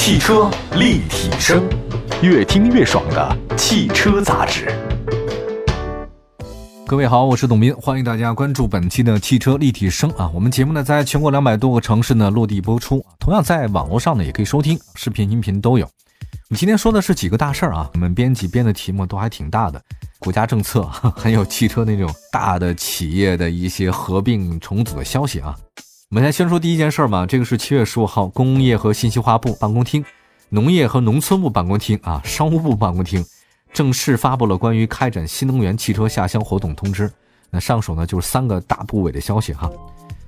汽车立体声，越听越爽的汽车杂志。各位好，我是董斌，欢迎大家关注本期的汽车立体声啊。我们节目呢，在全国两百多个城市呢落地播出，同样在网络上呢也可以收听，视频、音频都有。我们今天说的是几个大事儿啊，我们编辑编的题目都还挺大的，国家政策，还有汽车那种大的企业的一些合并重组的消息啊。我们先先说第一件事儿嘛，这个是七月十五号，工业和信息化部办公厅、农业和农村部办公厅啊、商务部办公厅正式发布了关于开展新能源汽车下乡活动通知。那上手呢就是三个大部委的消息哈。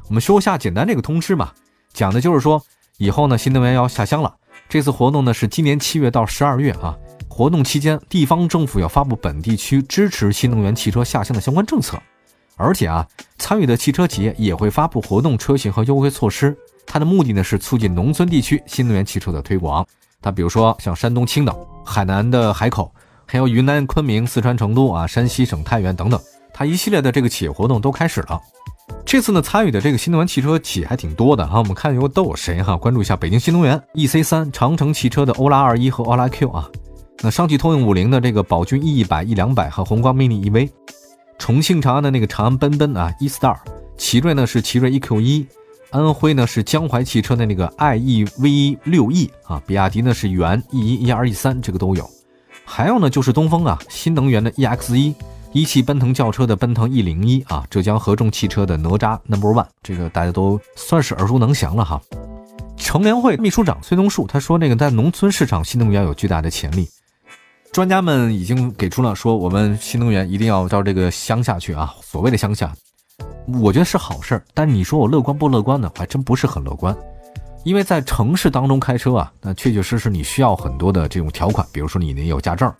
我们说一下简单这个通知嘛，讲的就是说以后呢新能源要下乡了。这次活动呢是今年七月到十二月啊，活动期间地方政府要发布本地区支持新能源汽车下乡的相关政策。而且啊，参与的汽车企业也会发布活动车型和优惠措施。它的目的呢是促进农村地区新能源汽车的推广。它比如说像山东青岛、海南的海口，还有云南昆明、四川成都啊、山西省太原等等，它一系列的这个企业活动都开始了。这次呢，参与的这个新能源汽车企业还挺多的哈。我们看有都有谁哈？关注一下北京新能源、EC 三、长城汽车的欧拉二一和欧拉 Q 啊。那上汽通用五菱的这个宝骏 E 一百、E 两百和宏光 mini EV。重庆长安的那个长安奔奔啊，e-star，奇瑞呢是奇瑞 eQ 一，安徽呢是江淮汽车的那个 iEV 六 E 啊，比亚迪呢是元 E 一、E 二、E 三，这个都有。还有呢就是东风啊，新能源的 EX 一，一汽奔腾轿车的奔腾 E 零一啊，浙江合众汽车的哪吒 Number One，这个大家都算是耳熟能详了哈。乘联会秘书长崔东树他说，那个在农村市场新能源有巨大的潜力。专家们已经给出了说，我们新能源一定要到这个乡下去啊。所谓的乡下，我觉得是好事儿。但你说我乐观不乐观呢？还真不是很乐观。因为在城市当中开车啊，那确确实实你需要很多的这种条款，比如说你得有驾照，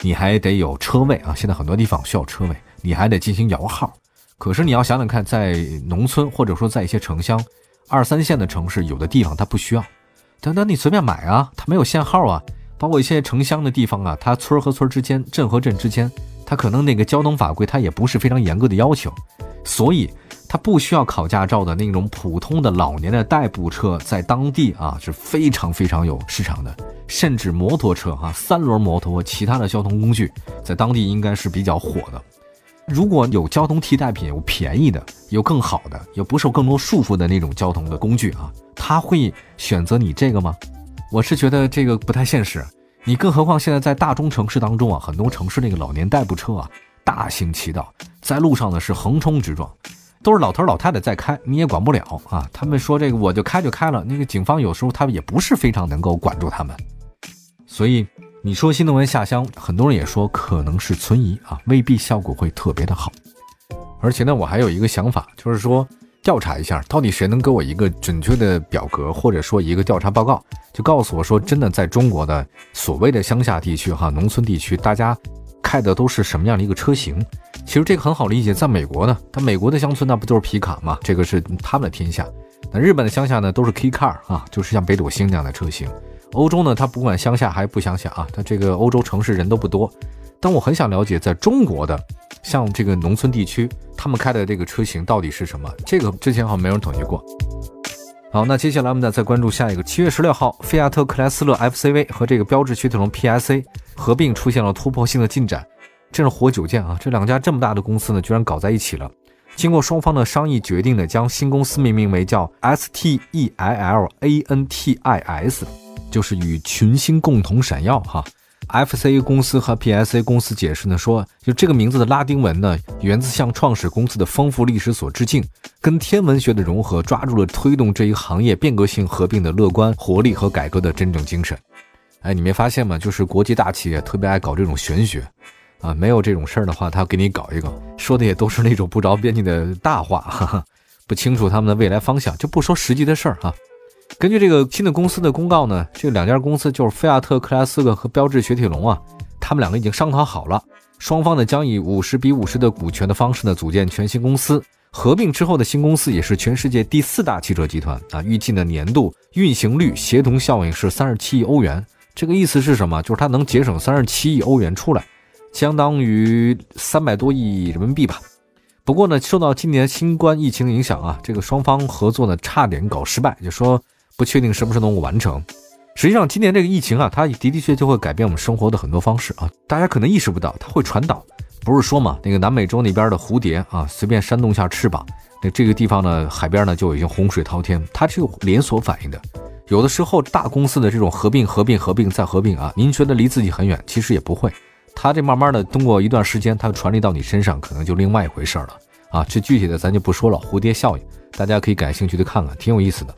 你还得有车位啊。现在很多地方需要车位，你还得进行摇号。可是你要想想看，在农村或者说在一些城乡、二三线的城市，有的地方它不需要，等等你随便买啊，它没有限号啊。包括一些城乡的地方啊，它村和村之间、镇和镇之间，它可能那个交通法规它也不是非常严格的要求，所以它不需要考驾照的那种普通的老年的代步车，在当地啊是非常非常有市场的，甚至摩托车哈，三轮摩托和其他的交通工具，在当地应该是比较火的。如果有交通替代品，有便宜的，有更好的，有不受更多束缚的那种交通的工具啊，他会选择你这个吗？我是觉得这个不太现实，你更何况现在在大中城市当中啊，很多城市那个老年代步车啊大行其道，在路上呢是横冲直撞，都是老头老太太在开，你也管不了啊。他们说这个我就开就开了，那个警方有时候他们也不是非常能够管住他们。所以你说新能源下乡，很多人也说可能是存疑啊，未必效果会特别的好。而且呢，我还有一个想法，就是说。调查一下，到底谁能给我一个准确的表格，或者说一个调查报告，就告诉我说，真的在中国的所谓的乡下地区、哈农村地区，大家开的都是什么样的一个车型？其实这个很好理解，在美国呢，它美国的乡村那不都是皮卡吗？这个是他们的天下。那日本的乡下呢，都是 K car 啊，就是像北斗星这样的车型。欧洲呢，它不管乡下还是不乡下啊，它这个欧洲城市人都不多。但我很想了解，在中国的像这个农村地区，他们开的这个车型到底是什么？这个之前好像没人统计过。好，那接下来我们再再关注下一个。七月十六号，菲亚特克莱斯勒 FCV 和这个标致雪铁龙 PSA 合并出现了突破性的进展，真是活久见啊！这两家这么大的公司呢，居然搞在一起了。经过双方的商议，决定呢将新公司命名为叫 STELANTIS，就是与群星共同闪耀哈。FCA 公司和 PSA 公司解释呢，说就这个名字的拉丁文呢，源自向创始公司的丰富历史所致敬，跟天文学的融合，抓住了推动这一行业变革性合并的乐观活力和改革的真正精神。哎，你没发现吗？就是国际大企业特别爱搞这种玄学，啊，没有这种事儿的话，他给你搞一个，说的也都是那种不着边际的大话，哈哈，不清楚他们的未来方向，就不说实际的事儿哈。根据这个新的公司的公告呢，这两家公司就是菲亚特克莱斯勒和标致雪铁龙啊，他们两个已经商讨好了，双方呢将以五十比五十的股权的方式呢组建全新公司。合并之后的新公司也是全世界第四大汽车集团啊，预计呢年度运行率协同效应是三十七亿欧元。这个意思是什么？就是它能节省三十七亿欧元出来，相当于三百多亿人民币吧。不过呢，受到今年新冠疫情影响啊，这个双方合作呢差点搞失败，就说。不确定什么时候能够完成，实际上，今年这个疫情啊，它的的确就会改变我们生活的很多方式啊。大家可能意识不到，它会传导。不是说嘛，那个南美洲那边的蝴蝶啊，随便扇动一下翅膀，那这个地方呢，海边呢就已经洪水滔天。它是有连锁反应的。有的时候，大公司的这种合并、合并、合并再合并啊，您觉得离自己很远，其实也不会。它这慢慢的通过一段时间，它传递到你身上，可能就另外一回事了啊。这具体的咱就不说了。蝴蝶效应，大家可以感兴趣的看看，挺有意思的。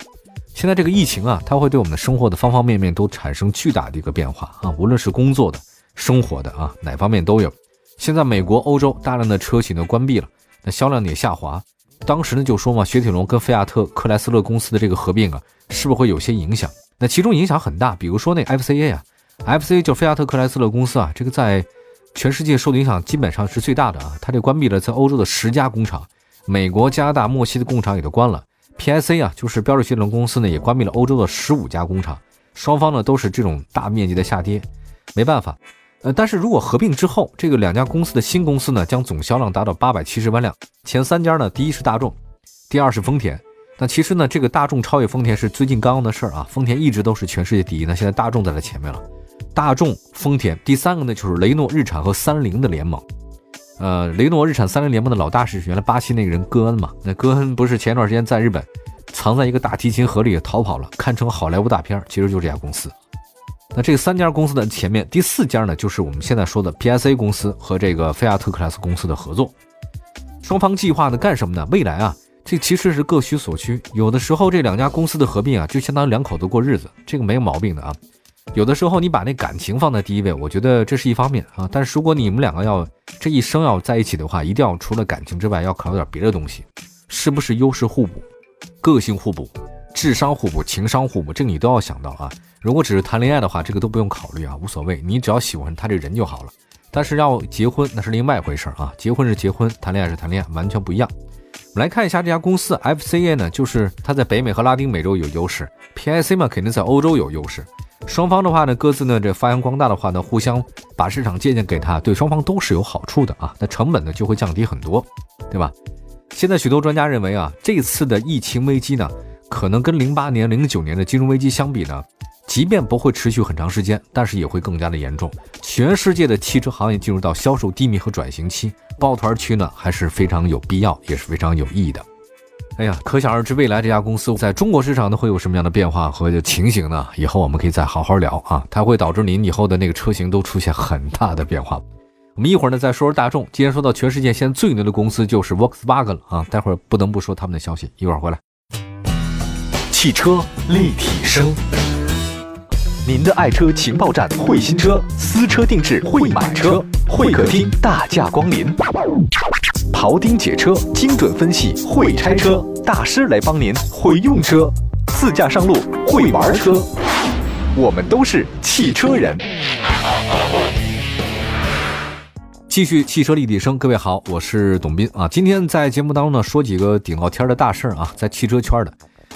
现在这个疫情啊，它会对我们的生活的方方面面都产生巨大的一个变化啊，无论是工作的、生活的啊，哪方面都有。现在美国、欧洲大量的车企呢关闭了，那销量也下滑。当时呢就说嘛，雪铁龙跟菲亚特克莱斯勒公司的这个合并啊，是不是会有些影响？那其中影响很大，比如说那 FCA 啊，FCA 就菲亚特克莱斯勒公司啊，这个在全世界受的影响基本上是最大的啊，它这关闭了在欧洲的十家工厂，美国、加拿大、墨西的工厂也都关了。P.I.C 啊，就是标致雪铁龙公司呢，也关闭了欧洲的十五家工厂，双方呢都是这种大面积的下跌，没办法。呃，但是如果合并之后，这个两家公司的新公司呢，将总销量达到八百七十万辆。前三家呢，第一是大众，第二是丰田。那其实呢，这个大众超越丰田是最近刚刚的事儿啊，丰田一直都是全世界第一，那现在大众在它前面了。大众、丰田，第三个呢就是雷诺、日产和三菱的联盟。呃，雷诺、日产、三菱联盟的老大是原来巴西那个人戈恩嘛？那戈恩不是前段时间在日本藏在一个大提琴盒里逃跑了，堪称好莱坞大片，其实就是这家公司。那这三家公司的前面第四家呢，就是我们现在说的 P.S.A 公司和这个菲亚特克莱斯公司的合作。双方计划呢干什么呢？未来啊，这其实是各取所需。有的时候这两家公司的合并啊，就相当于两口子过日子，这个没有毛病的啊。有的时候你把那感情放在第一位，我觉得这是一方面啊。但是如果你们两个要这一生要在一起的话，一定要除了感情之外，要考虑点别的东西，是不是优势互补、个性互补、智商互补、情商互补，这个你都要想到啊。如果只是谈恋爱的话，这个都不用考虑啊，无所谓，你只要喜欢他这人就好了。但是要结婚那是另外一回事啊，结婚是结婚，谈恋爱是谈恋爱，完全不一样。我们来看一下这家公司 FCA 呢，就是它在北美和拉丁美洲有优势，PIC 嘛肯定在欧洲有优势。双方的话呢，各自呢这发扬光大的话呢，互相把市场借鉴给他，对双方都是有好处的啊。那成本呢就会降低很多，对吧？现在许多专家认为啊，这次的疫情危机呢，可能跟零八年、零九年的金融危机相比呢，即便不会持续很长时间，但是也会更加的严重。全世界的汽车行业进入到销售低迷和转型期，抱团取暖还是非常有必要，也是非常有意义的。哎呀，可想而知，未来这家公司在中国市场呢会有什么样的变化和情形呢？以后我们可以再好好聊啊，它会导致您以后的那个车型都出现很大的变化。我们一会儿呢再说说大众。既然说到全世界现在最牛的公司就是 Volkswagen 了啊，待会儿不能不说他们的消息。一会儿回来，汽车立体声，您的爱车情报站，会新车，私车定制，会买车，会客厅大驾光临。庖丁解车，精准分析；会拆车大师来帮您；会用车，自驾上路；会玩车，我们都是汽车人。继续汽车立体声，各位好，我是董斌啊。今天在节目当中呢，说几个顶到天的大事儿啊，在汽车圈的。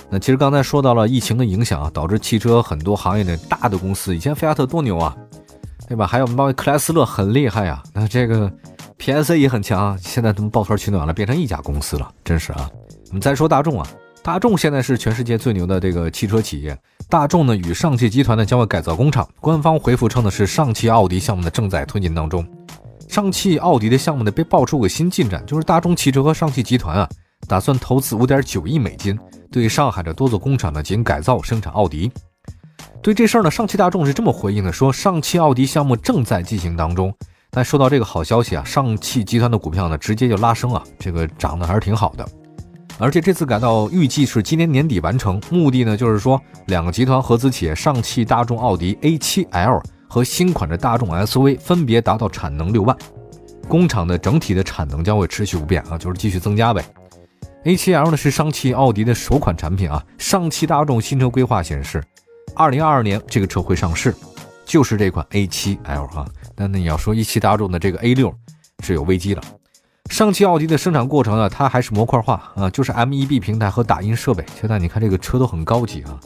那其实刚才说到了疫情的影响啊，导致汽车很多行业的大的公司，以前菲亚特多牛啊，对吧？还有我们包括克莱斯勒很厉害呀，那这个。P.S.A 也很强，现在他们抱团取暖了，变成一家公司了，真是啊！我们再说大众啊，大众现在是全世界最牛的这个汽车企业。大众呢与上汽集团呢将会改造工厂，官方回复称的是上汽奥迪项目呢正在推进当中。上汽奥迪的项目呢被爆出个新进展，就是大众汽车和上汽集团啊打算投资五点九亿美金，对上海的多座工厂呢进行改造生产奥迪。对这事儿呢，上汽大众是这么回应的，说上汽奥迪项目正在进行当中。但收到这个好消息啊，上汽集团的股票呢直接就拉升了，这个涨得还是挺好的。而且这次改造预计是今年年底完成，目的呢就是说两个集团合资企业上汽大众奥迪 A7L 和新款的大众 SUV 分别达到产能六万，工厂的整体的产能将会持续不变啊，就是继续增加呗。A7L 呢是上汽奥迪的首款产品啊，上汽大众新车规划显示，二零二二年这个车会上市，就是这款 A7L 啊。那那你要说一汽大众的这个 A 六是有危机了，上汽奥迪的生产过程呢，它还是模块化啊，就是 MEB 平台和打印设备。现在你看这个车都很高级啊，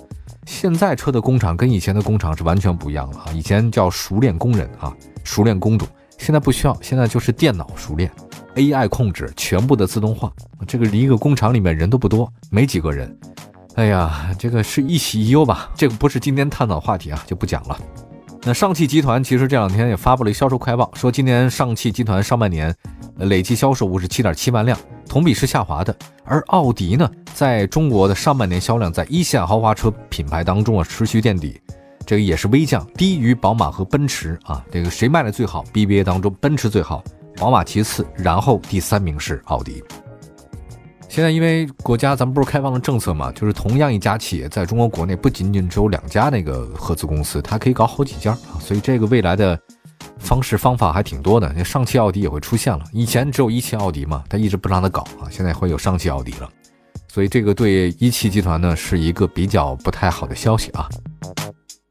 现在车的工厂跟以前的工厂是完全不一样了啊，以前叫熟练工人啊，熟练工种，现在不需要，现在就是电脑熟练，AI 控制，全部的自动化。这个一个工厂里面人都不多，没几个人，哎呀，这个是一喜一忧吧？这个不是今天探讨话题啊，就不讲了。那上汽集团其实这两天也发布了销售快报，说今年上汽集团上半年累计销售五十七点七万辆，同比是下滑的。而奥迪呢，在中国的上半年销量在一线豪华车品牌当中啊持续垫底，这个也是微降，低于宝马和奔驰啊。这个谁卖的最好？BBA 当中，奔驰最好，宝马其次，然后第三名是奥迪。现在因为国家咱们不是开放了政策嘛，就是同样一家企业在中国国内不仅仅只有两家那个合资公司，它可以搞好几家啊，所以这个未来的方式方法还挺多的。那上汽奥迪也会出现了，以前只有一汽奥迪嘛，它一直不让它搞啊，现在会有上汽奥迪了，所以这个对一汽集团呢是一个比较不太好的消息啊。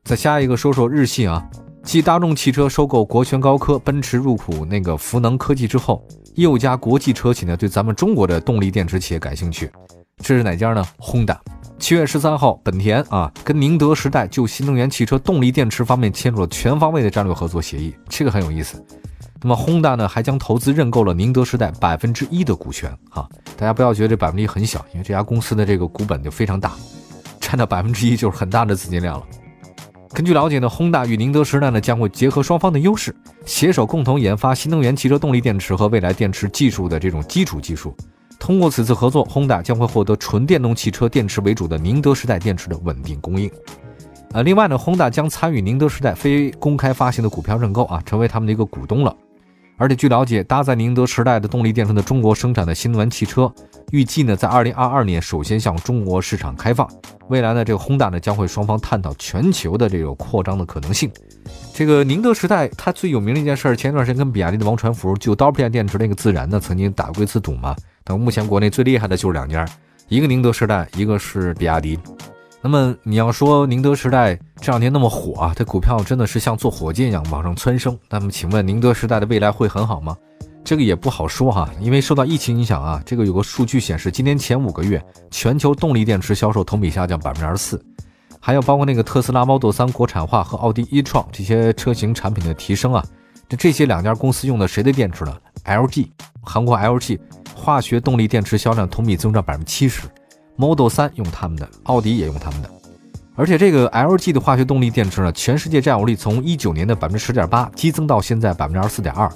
再下一个说说日系啊，继大众汽车收购国轩高科、奔驰入股那个福能科技之后。又一家国际车企呢，对咱们中国的动力电池企业感兴趣，这是哪家呢？Honda。七月十三号，本田啊跟宁德时代就新能源汽车动力电池方面签署了全方位的战略合作协议，这个很有意思。那么 Honda 呢还将投资认购了宁德时代百分之一的股权啊，大家不要觉得这百分之一很小，因为这家公司的这个股本就非常大，占到百分之一就是很大的资金量了。根据了解呢，，Honda 与宁德时代呢将会结合双方的优势，携手共同研发新能源汽车动力电池和未来电池技术的这种基础技术。通过此次合作，，Honda 将会获得纯电动汽车电池为主的宁德时代电池的稳定供应。呃，另外呢，，Honda 将参与宁德时代非公开发行的股票认购啊，成为他们的一个股东了。而且据了解，搭载宁德时代的动力电池的中国生产的新能源汽车，预计呢在二零二二年首先向中国市场开放。未来呢，这个轰大呢将会双方探讨全球的这个扩张的可能性。这个宁德时代它最有名的一件事，前段时间跟比亚迪的王传福就刀片电池那个自燃呢，曾经打过一次赌嘛。但目前国内最厉害的就是两家，一个宁德时代，一个是比亚迪。那么你要说宁德时代这两天那么火啊，这股票真的是像坐火箭一样往上蹿升。那么请问宁德时代的未来会很好吗？这个也不好说哈，因为受到疫情影响啊，这个有个数据显示，今年前五个月全球动力电池销售同比下降百分之二十四，还有包括那个特斯拉 Model 3国产化和奥迪 e-tron 这些车型产品的提升啊，这这些两家公司用的谁的电池呢？LG，韩国 LG 化学动力电池销量同比增长百分之七十。Model 3用他们的，奥迪也用他们的，而且这个 LG 的化学动力电池呢，全世界占有率从一九年的百分之十点八激增到现在百分之二十四点二，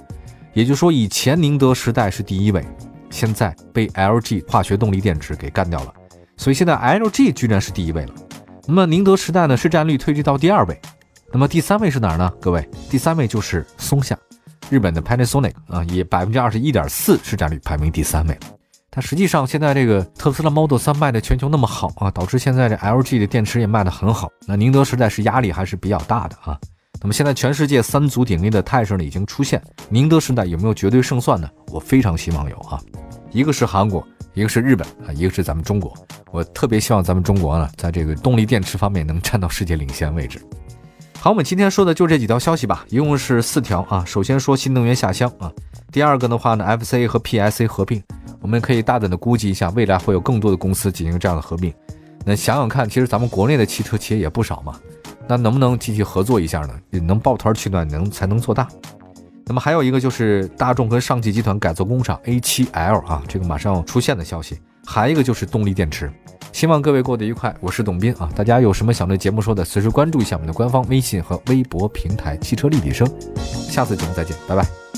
也就是说，以前宁德时代是第一位，现在被 LG 化学动力电池给干掉了，所以现在 LG 居然是第一位了。那么宁德时代呢，市占率退居到第二位，那么第三位是哪儿呢？各位，第三位就是松下，日本的 Panasonic 啊，以百分之二十一点四市占率排名第三位。它实际上现在这个特斯拉 Model 3卖的全球那么好啊，导致现在这 LG 的电池也卖得很好。那宁德时代是压力还是比较大的啊。那么现在全世界三足鼎立的态势呢已经出现，宁德时代有没有绝对胜算呢？我非常希望有啊。一个是韩国，一个是日本啊，一个是咱们中国。我特别希望咱们中国呢，在这个动力电池方面能占到世界领先位置。好，我们今天说的就这几条消息吧，一共是四条啊。首先说新能源下乡啊，第二个的话呢，FCA 和 PSA 合并。我们可以大胆的估计一下，未来会有更多的公司进行这样的合并。那想想看，其实咱们国内的汽车企业也不少嘛，那能不能继续合作一下呢？也能抱团取暖，能才能做大。那么还有一个就是大众跟上汽集团改造工厂 A7L 啊，这个马上要出现的消息。还有一个就是动力电池。希望各位过得愉快，我是董斌啊。大家有什么想对节目说的，随时关注一下我们的官方微信和微博平台“汽车立体声”。下次节目再见，拜拜。